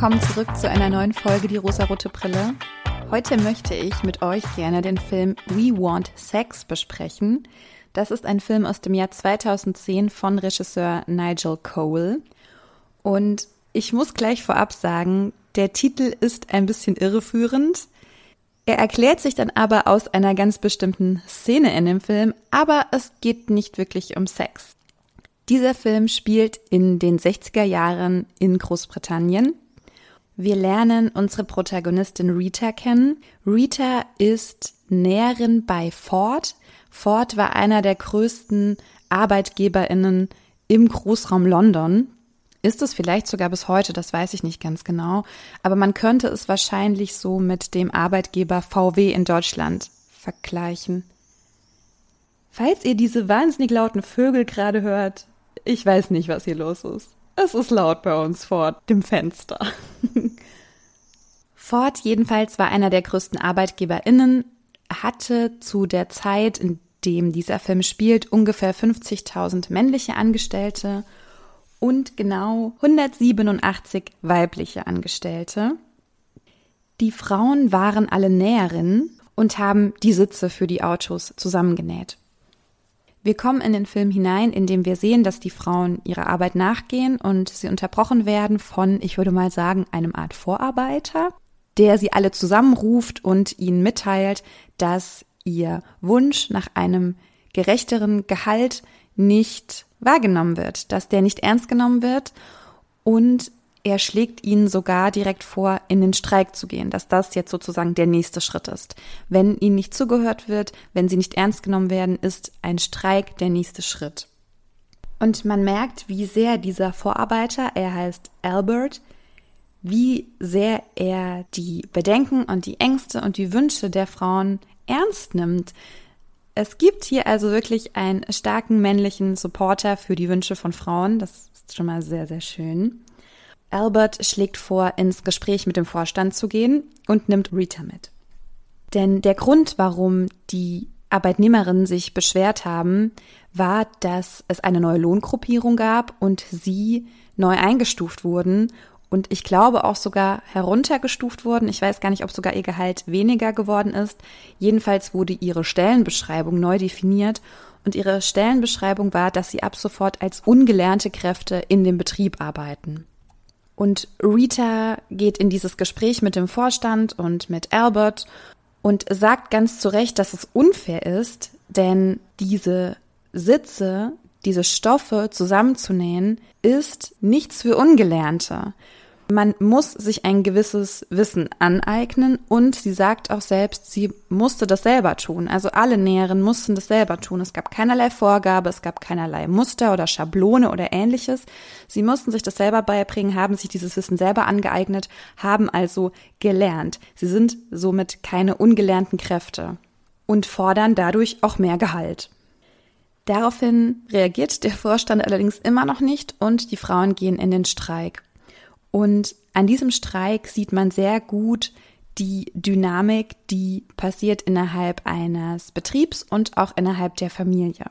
willkommen zurück zu einer neuen Folge Die rosarote Brille. Heute möchte ich mit euch gerne den Film We Want Sex besprechen. Das ist ein Film aus dem Jahr 2010 von Regisseur Nigel Cole. Und ich muss gleich vorab sagen, der Titel ist ein bisschen irreführend. Er erklärt sich dann aber aus einer ganz bestimmten Szene in dem Film, aber es geht nicht wirklich um Sex. Dieser Film spielt in den 60er Jahren in Großbritannien. Wir lernen unsere Protagonistin Rita kennen. Rita ist Näherin bei Ford. Ford war einer der größten Arbeitgeberinnen im Großraum London. Ist es vielleicht sogar bis heute, das weiß ich nicht ganz genau, aber man könnte es wahrscheinlich so mit dem Arbeitgeber VW in Deutschland vergleichen. Falls ihr diese wahnsinnig lauten Vögel gerade hört, ich weiß nicht, was hier los ist. Es ist laut bei uns vor dem Fenster. Ford jedenfalls war einer der größten ArbeitgeberInnen, hatte zu der Zeit, in dem dieser Film spielt, ungefähr 50.000 männliche Angestellte und genau 187 weibliche Angestellte. Die Frauen waren alle Näherinnen und haben die Sitze für die Autos zusammengenäht. Wir kommen in den Film hinein, indem wir sehen, dass die Frauen ihrer Arbeit nachgehen und sie unterbrochen werden von, ich würde mal sagen, einem Art Vorarbeiter, der sie alle zusammenruft und ihnen mitteilt, dass ihr Wunsch nach einem gerechteren Gehalt nicht wahrgenommen wird, dass der nicht ernst genommen wird und er schlägt ihnen sogar direkt vor, in den Streik zu gehen, dass das jetzt sozusagen der nächste Schritt ist. Wenn ihnen nicht zugehört wird, wenn sie nicht ernst genommen werden, ist ein Streik der nächste Schritt. Und man merkt, wie sehr dieser Vorarbeiter, er heißt Albert, wie sehr er die Bedenken und die Ängste und die Wünsche der Frauen ernst nimmt. Es gibt hier also wirklich einen starken männlichen Supporter für die Wünsche von Frauen. Das ist schon mal sehr, sehr schön. Albert schlägt vor, ins Gespräch mit dem Vorstand zu gehen und nimmt Rita mit. Denn der Grund, warum die Arbeitnehmerinnen sich beschwert haben, war, dass es eine neue Lohngruppierung gab und sie neu eingestuft wurden und ich glaube auch sogar heruntergestuft wurden. Ich weiß gar nicht, ob sogar ihr Gehalt weniger geworden ist. Jedenfalls wurde ihre Stellenbeschreibung neu definiert und ihre Stellenbeschreibung war, dass sie ab sofort als ungelernte Kräfte in dem Betrieb arbeiten. Und Rita geht in dieses Gespräch mit dem Vorstand und mit Albert und sagt ganz zu Recht, dass es unfair ist, denn diese Sitze, diese Stoffe zusammenzunähen, ist nichts für Ungelernte. Man muss sich ein gewisses Wissen aneignen und sie sagt auch selbst, sie musste das selber tun. Also alle Näheren mussten das selber tun. Es gab keinerlei Vorgabe, es gab keinerlei Muster oder Schablone oder ähnliches. Sie mussten sich das selber beibringen, haben sich dieses Wissen selber angeeignet, haben also gelernt. Sie sind somit keine ungelernten Kräfte und fordern dadurch auch mehr Gehalt. Daraufhin reagiert der Vorstand allerdings immer noch nicht und die Frauen gehen in den Streik. Und an diesem Streik sieht man sehr gut die Dynamik, die passiert innerhalb eines Betriebs und auch innerhalb der Familie.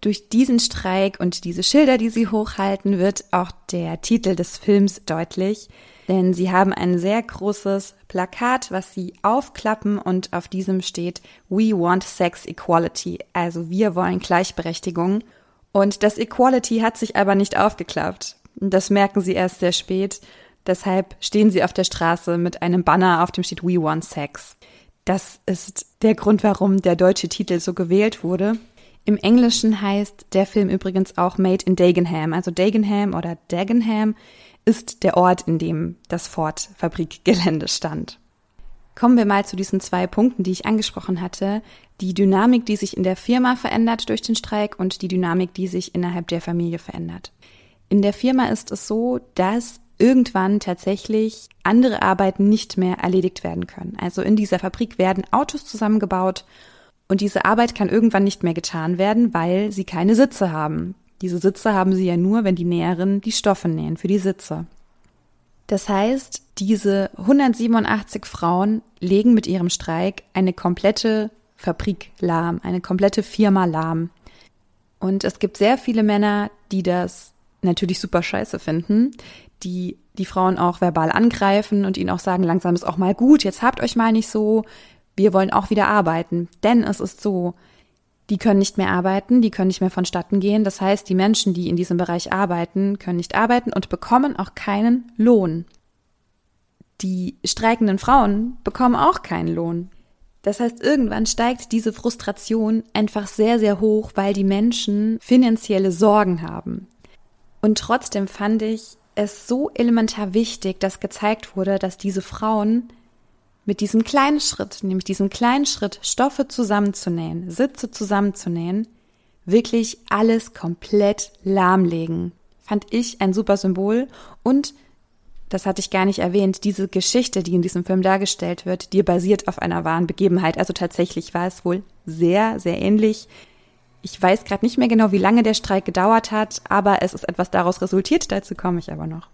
Durch diesen Streik und diese Schilder, die sie hochhalten, wird auch der Titel des Films deutlich, denn sie haben ein sehr großes Plakat, was sie aufklappen und auf diesem steht We want sex equality, also wir wollen Gleichberechtigung. Und das Equality hat sich aber nicht aufgeklappt. Das merken sie erst sehr spät. Deshalb stehen sie auf der Straße mit einem Banner, auf dem steht We Want Sex. Das ist der Grund, warum der deutsche Titel so gewählt wurde. Im Englischen heißt der Film übrigens auch Made in Dagenham. Also Dagenham oder Dagenham ist der Ort, in dem das Ford-Fabrikgelände stand. Kommen wir mal zu diesen zwei Punkten, die ich angesprochen hatte. Die Dynamik, die sich in der Firma verändert durch den Streik und die Dynamik, die sich innerhalb der Familie verändert. In der Firma ist es so, dass irgendwann tatsächlich andere Arbeiten nicht mehr erledigt werden können. Also in dieser Fabrik werden Autos zusammengebaut und diese Arbeit kann irgendwann nicht mehr getan werden, weil sie keine Sitze haben. Diese Sitze haben sie ja nur, wenn die Näherinnen die Stoffe nähen für die Sitze. Das heißt, diese 187 Frauen legen mit ihrem Streik eine komplette Fabrik lahm, eine komplette Firma lahm. Und es gibt sehr viele Männer, die das natürlich super scheiße finden, die die Frauen auch verbal angreifen und ihnen auch sagen, langsam ist auch mal gut, jetzt habt euch mal nicht so, wir wollen auch wieder arbeiten. Denn es ist so, die können nicht mehr arbeiten, die können nicht mehr vonstatten gehen. Das heißt, die Menschen, die in diesem Bereich arbeiten, können nicht arbeiten und bekommen auch keinen Lohn. Die streikenden Frauen bekommen auch keinen Lohn. Das heißt, irgendwann steigt diese Frustration einfach sehr, sehr hoch, weil die Menschen finanzielle Sorgen haben. Und trotzdem fand ich es so elementar wichtig, dass gezeigt wurde, dass diese Frauen mit diesem kleinen Schritt, nämlich diesem kleinen Schritt, Stoffe zusammenzunähen, Sitze zusammenzunähen, wirklich alles komplett lahmlegen. Fand ich ein super Symbol und das hatte ich gar nicht erwähnt, diese Geschichte, die in diesem Film dargestellt wird, die basiert auf einer wahren Begebenheit. Also tatsächlich war es wohl sehr, sehr ähnlich. Ich weiß gerade nicht mehr genau, wie lange der Streik gedauert hat, aber es ist etwas daraus resultiert, dazu komme ich aber noch.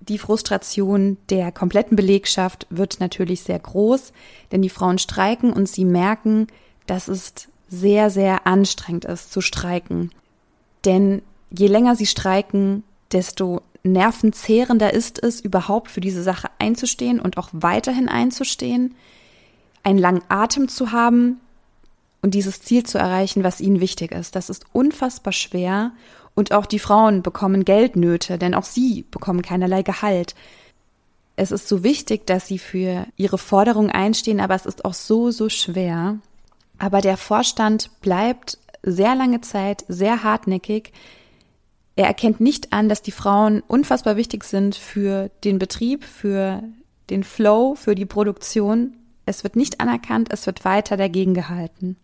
Die Frustration der kompletten Belegschaft wird natürlich sehr groß, denn die Frauen streiken und sie merken, dass es sehr, sehr anstrengend ist zu streiken. Denn je länger sie streiken, desto nervenzehrender ist es, überhaupt für diese Sache einzustehen und auch weiterhin einzustehen, einen langen Atem zu haben und dieses Ziel zu erreichen, was ihnen wichtig ist. Das ist unfassbar schwer und auch die Frauen bekommen Geldnöte, denn auch sie bekommen keinerlei Gehalt. Es ist so wichtig, dass sie für ihre Forderungen einstehen, aber es ist auch so, so schwer. Aber der Vorstand bleibt sehr lange Zeit sehr hartnäckig, er erkennt nicht an, dass die Frauen unfassbar wichtig sind für den Betrieb, für den Flow, für die Produktion. Es wird nicht anerkannt, es wird weiter dagegen gehalten.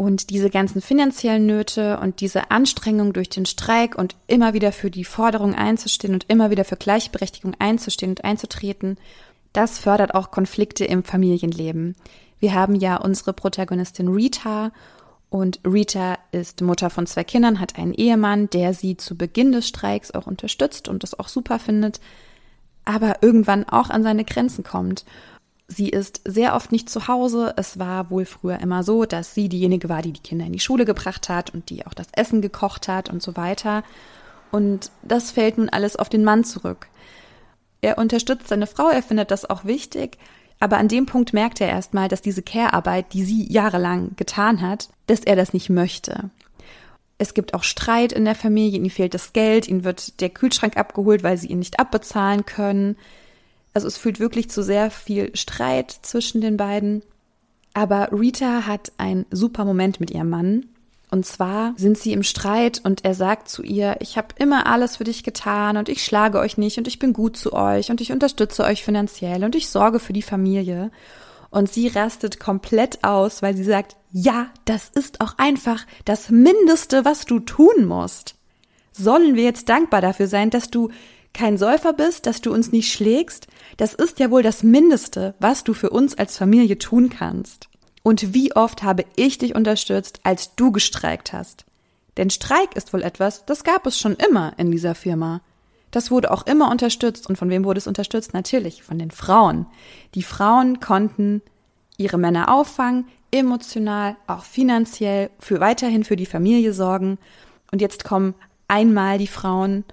Und diese ganzen finanziellen Nöte und diese Anstrengung durch den Streik und immer wieder für die Forderung einzustehen und immer wieder für Gleichberechtigung einzustehen und einzutreten, das fördert auch Konflikte im Familienleben. Wir haben ja unsere Protagonistin Rita und Rita ist Mutter von zwei Kindern, hat einen Ehemann, der sie zu Beginn des Streiks auch unterstützt und das auch super findet, aber irgendwann auch an seine Grenzen kommt. Sie ist sehr oft nicht zu Hause. Es war wohl früher immer so, dass sie diejenige war, die die Kinder in die Schule gebracht hat und die auch das Essen gekocht hat und so weiter. Und das fällt nun alles auf den Mann zurück. Er unterstützt seine Frau, er findet das auch wichtig, aber an dem Punkt merkt er erstmal, dass diese Care-Arbeit, die sie jahrelang getan hat, dass er das nicht möchte. Es gibt auch Streit in der Familie, ihnen fehlt das Geld, ihnen wird der Kühlschrank abgeholt, weil sie ihn nicht abbezahlen können. Also es fühlt wirklich zu sehr viel Streit zwischen den beiden. Aber Rita hat einen super Moment mit ihrem Mann und zwar sind sie im Streit und er sagt zu ihr, ich habe immer alles für dich getan und ich schlage euch nicht und ich bin gut zu euch und ich unterstütze euch finanziell und ich sorge für die Familie. Und sie rastet komplett aus, weil sie sagt, ja, das ist auch einfach das Mindeste, was du tun musst. Sollen wir jetzt dankbar dafür sein, dass du kein Säufer bist, dass du uns nicht schlägst? Das ist ja wohl das Mindeste, was du für uns als Familie tun kannst. Und wie oft habe ich dich unterstützt, als du gestreikt hast? Denn Streik ist wohl etwas, das gab es schon immer in dieser Firma. Das wurde auch immer unterstützt. Und von wem wurde es unterstützt? Natürlich von den Frauen. Die Frauen konnten ihre Männer auffangen, emotional, auch finanziell, für weiterhin für die Familie sorgen. Und jetzt kommen einmal die Frauen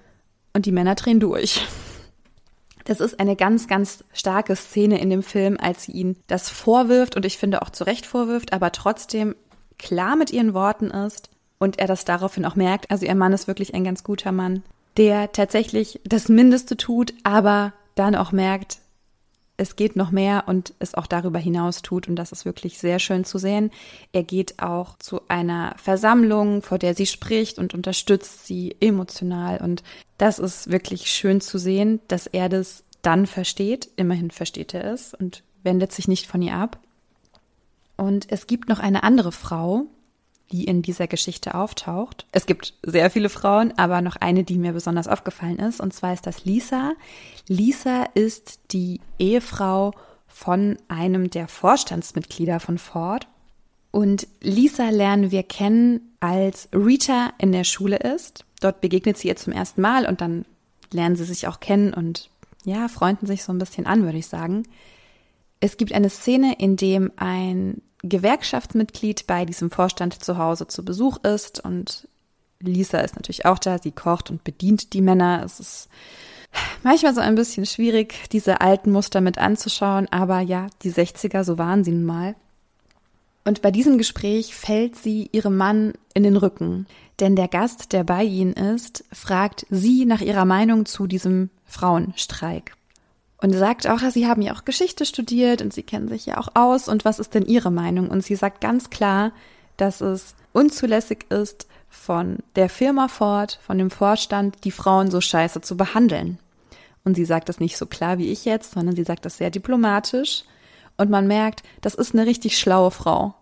und die Männer drehen durch. Das ist eine ganz, ganz starke Szene in dem Film, als sie ihn das vorwirft und ich finde auch zu Recht vorwirft, aber trotzdem klar mit ihren Worten ist und er das daraufhin auch merkt. Also ihr Mann ist wirklich ein ganz guter Mann, der tatsächlich das Mindeste tut, aber dann auch merkt, es geht noch mehr und es auch darüber hinaus tut. Und das ist wirklich sehr schön zu sehen. Er geht auch zu einer Versammlung, vor der sie spricht und unterstützt sie emotional. Und das ist wirklich schön zu sehen, dass er das dann versteht. Immerhin versteht er es und wendet sich nicht von ihr ab. Und es gibt noch eine andere Frau, die in dieser Geschichte auftaucht. Es gibt sehr viele Frauen, aber noch eine, die mir besonders aufgefallen ist, und zwar ist das Lisa. Lisa ist die Ehefrau von einem der Vorstandsmitglieder von Ford. Und Lisa lernen wir kennen, als Rita in der Schule ist. Dort begegnet sie ihr zum ersten Mal und dann lernen sie sich auch kennen und ja, freunden sich so ein bisschen an, würde ich sagen. Es gibt eine Szene, in dem ein Gewerkschaftsmitglied bei diesem Vorstand zu Hause zu Besuch ist und Lisa ist natürlich auch da, sie kocht und bedient die Männer. Es ist manchmal so ein bisschen schwierig, diese alten Muster mit anzuschauen, aber ja, die 60er, so waren sie nun mal. Und bei diesem Gespräch fällt sie ihrem Mann in den Rücken. Denn der Gast, der bei ihnen ist, fragt sie nach ihrer Meinung zu diesem Frauenstreik. Und sagt auch, sie haben ja auch Geschichte studiert und sie kennen sich ja auch aus. Und was ist denn ihre Meinung? Und sie sagt ganz klar, dass es unzulässig ist, von der Firma Ford, von dem Vorstand, die Frauen so scheiße zu behandeln. Und sie sagt das nicht so klar wie ich jetzt, sondern sie sagt das sehr diplomatisch und man merkt, das ist eine richtig schlaue Frau.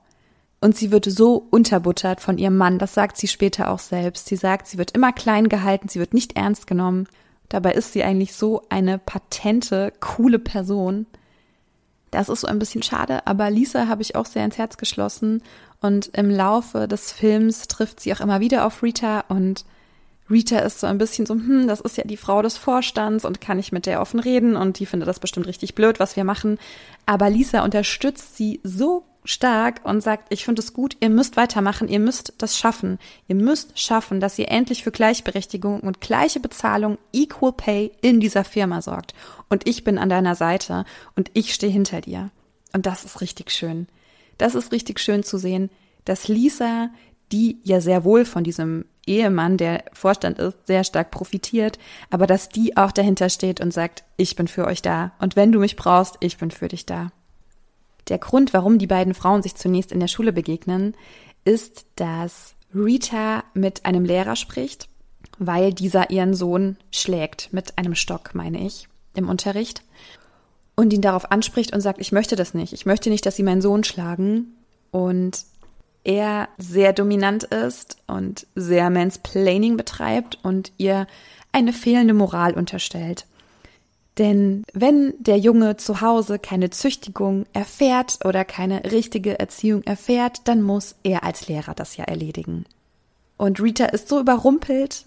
Und sie wird so unterbuttert von ihrem Mann, das sagt sie später auch selbst. Sie sagt, sie wird immer klein gehalten, sie wird nicht ernst genommen. Dabei ist sie eigentlich so eine patente, coole Person. Das ist so ein bisschen schade, aber Lisa habe ich auch sehr ins Herz geschlossen. Und im Laufe des Films trifft sie auch immer wieder auf Rita und Rita ist so ein bisschen so, hm, das ist ja die Frau des Vorstands und kann ich mit der offen reden und die findet das bestimmt richtig blöd, was wir machen. Aber Lisa unterstützt sie so stark und sagt, ich finde es gut, ihr müsst weitermachen, ihr müsst das schaffen. Ihr müsst schaffen, dass ihr endlich für Gleichberechtigung und gleiche Bezahlung, Equal Pay in dieser Firma sorgt. Und ich bin an deiner Seite und ich stehe hinter dir. Und das ist richtig schön. Das ist richtig schön zu sehen, dass Lisa, die ja sehr wohl von diesem Ehemann, der Vorstand ist, sehr stark profitiert, aber dass die auch dahinter steht und sagt, ich bin für euch da und wenn du mich brauchst, ich bin für dich da. Der Grund, warum die beiden Frauen sich zunächst in der Schule begegnen, ist, dass Rita mit einem Lehrer spricht, weil dieser ihren Sohn schlägt mit einem Stock, meine ich, im Unterricht und ihn darauf anspricht und sagt, ich möchte das nicht, ich möchte nicht, dass sie meinen Sohn schlagen und er sehr dominant ist und sehr Mansplaining betreibt und ihr eine fehlende Moral unterstellt. Denn wenn der Junge zu Hause keine Züchtigung erfährt oder keine richtige Erziehung erfährt, dann muss er als Lehrer das ja erledigen. Und Rita ist so überrumpelt,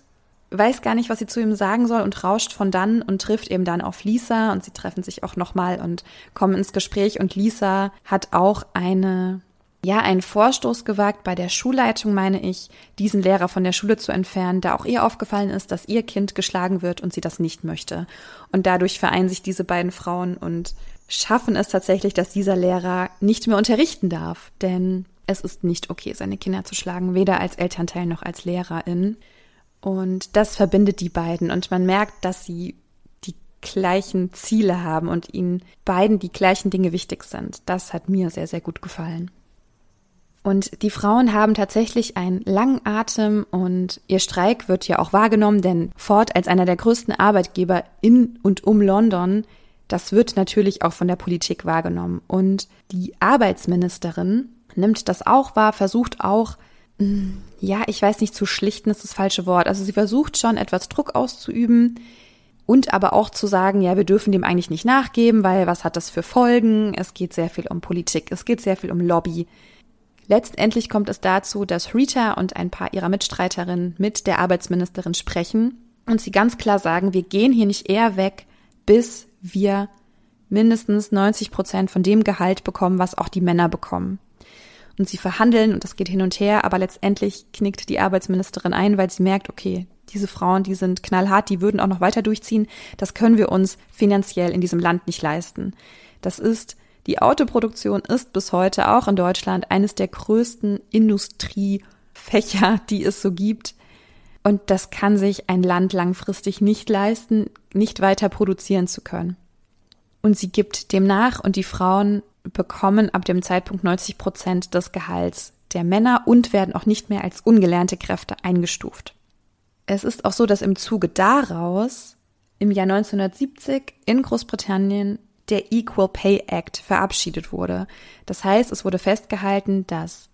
weiß gar nicht, was sie zu ihm sagen soll und rauscht von dann und trifft eben dann auf Lisa und sie treffen sich auch nochmal und kommen ins Gespräch und Lisa hat auch eine ja einen Vorstoß gewagt bei der Schulleitung, meine ich, diesen Lehrer von der Schule zu entfernen, da auch ihr aufgefallen ist, dass ihr Kind geschlagen wird und sie das nicht möchte. Und dadurch vereinen sich diese beiden Frauen und schaffen es tatsächlich, dass dieser Lehrer nicht mehr unterrichten darf, denn es ist nicht okay, seine Kinder zu schlagen, weder als Elternteil noch als Lehrerin. Und das verbindet die beiden und man merkt, dass sie die gleichen Ziele haben und ihnen beiden die gleichen Dinge wichtig sind. Das hat mir sehr, sehr gut gefallen. Und die Frauen haben tatsächlich einen langen Atem und ihr Streik wird ja auch wahrgenommen, denn Ford als einer der größten Arbeitgeber in und um London, das wird natürlich auch von der Politik wahrgenommen. Und die Arbeitsministerin nimmt das auch wahr, versucht auch, hm, ja, ich weiß nicht, zu schlichten ist das falsche Wort. Also sie versucht schon etwas Druck auszuüben und aber auch zu sagen, ja, wir dürfen dem eigentlich nicht nachgeben, weil was hat das für Folgen? Es geht sehr viel um Politik, es geht sehr viel um Lobby. Letztendlich kommt es dazu, dass Rita und ein paar ihrer Mitstreiterinnen mit der Arbeitsministerin sprechen und sie ganz klar sagen, wir gehen hier nicht eher weg, bis wir mindestens 90 Prozent von dem Gehalt bekommen, was auch die Männer bekommen. Und sie verhandeln und das geht hin und her, aber letztendlich knickt die Arbeitsministerin ein, weil sie merkt, okay, diese Frauen, die sind knallhart, die würden auch noch weiter durchziehen. Das können wir uns finanziell in diesem Land nicht leisten. Das ist die Autoproduktion ist bis heute auch in Deutschland eines der größten Industriefächer, die es so gibt. Und das kann sich ein Land langfristig nicht leisten, nicht weiter produzieren zu können. Und sie gibt dem nach und die Frauen bekommen ab dem Zeitpunkt 90 Prozent des Gehalts der Männer und werden auch nicht mehr als ungelernte Kräfte eingestuft. Es ist auch so, dass im Zuge daraus im Jahr 1970 in Großbritannien der Equal Pay Act verabschiedet wurde. Das heißt, es wurde festgehalten, dass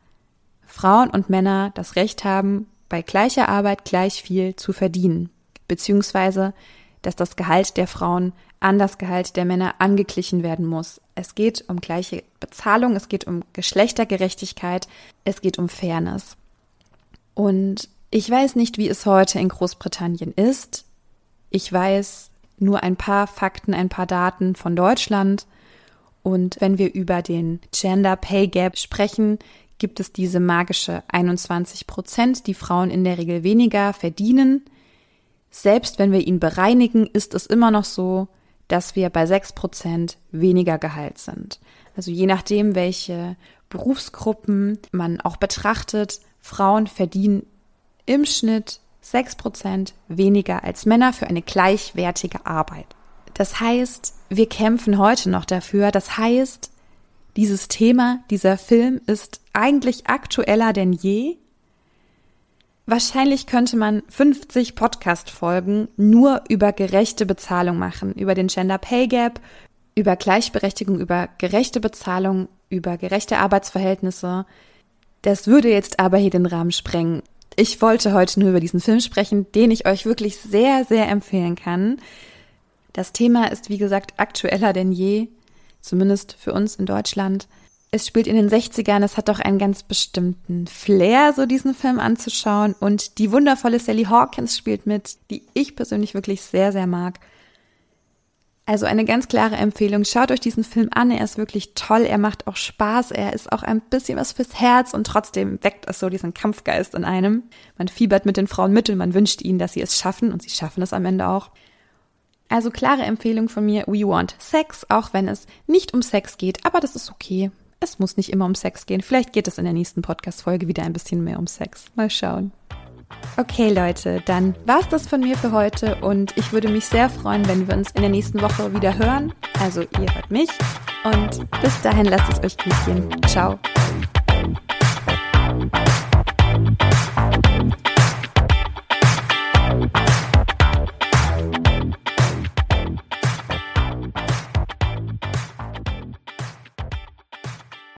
Frauen und Männer das Recht haben, bei gleicher Arbeit gleich viel zu verdienen, beziehungsweise dass das Gehalt der Frauen an das Gehalt der Männer angeglichen werden muss. Es geht um gleiche Bezahlung, es geht um Geschlechtergerechtigkeit, es geht um Fairness. Und ich weiß nicht, wie es heute in Großbritannien ist. Ich weiß, nur ein paar Fakten, ein paar Daten von Deutschland. Und wenn wir über den Gender Pay Gap sprechen, gibt es diese magische 21 Prozent, die Frauen in der Regel weniger verdienen. selbst wenn wir ihn bereinigen, ist es immer noch so, dass wir bei 6% weniger Gehalt sind. Also je nachdem, welche Berufsgruppen man auch betrachtet, Frauen verdienen im Schnitt 6% weniger als Männer für eine gleichwertige Arbeit. Das heißt, wir kämpfen heute noch dafür. Das heißt, dieses Thema, dieser Film ist eigentlich aktueller denn je. Wahrscheinlich könnte man 50 Podcast-Folgen nur über gerechte Bezahlung machen, über den Gender Pay Gap, über Gleichberechtigung, über gerechte Bezahlung, über gerechte Arbeitsverhältnisse. Das würde jetzt aber hier den Rahmen sprengen. Ich wollte heute nur über diesen Film sprechen, den ich euch wirklich sehr, sehr empfehlen kann. Das Thema ist, wie gesagt, aktueller denn je, zumindest für uns in Deutschland. Es spielt in den 60ern, es hat doch einen ganz bestimmten Flair, so diesen Film anzuschauen. Und die wundervolle Sally Hawkins spielt mit, die ich persönlich wirklich sehr, sehr mag. Also eine ganz klare Empfehlung. Schaut euch diesen Film an. Er ist wirklich toll. Er macht auch Spaß. Er ist auch ein bisschen was fürs Herz und trotzdem weckt es so diesen Kampfgeist in einem. Man fiebert mit den Frauen mit und man wünscht ihnen, dass sie es schaffen und sie schaffen es am Ende auch. Also klare Empfehlung von mir. We want Sex, auch wenn es nicht um Sex geht, aber das ist okay. Es muss nicht immer um Sex gehen. Vielleicht geht es in der nächsten Podcast-Folge wieder ein bisschen mehr um Sex. Mal schauen. Okay, Leute, dann war's das von mir für heute und ich würde mich sehr freuen, wenn wir uns in der nächsten Woche wieder hören. Also ihr hört mich und bis dahin lasst es euch gut gehen. Ciao.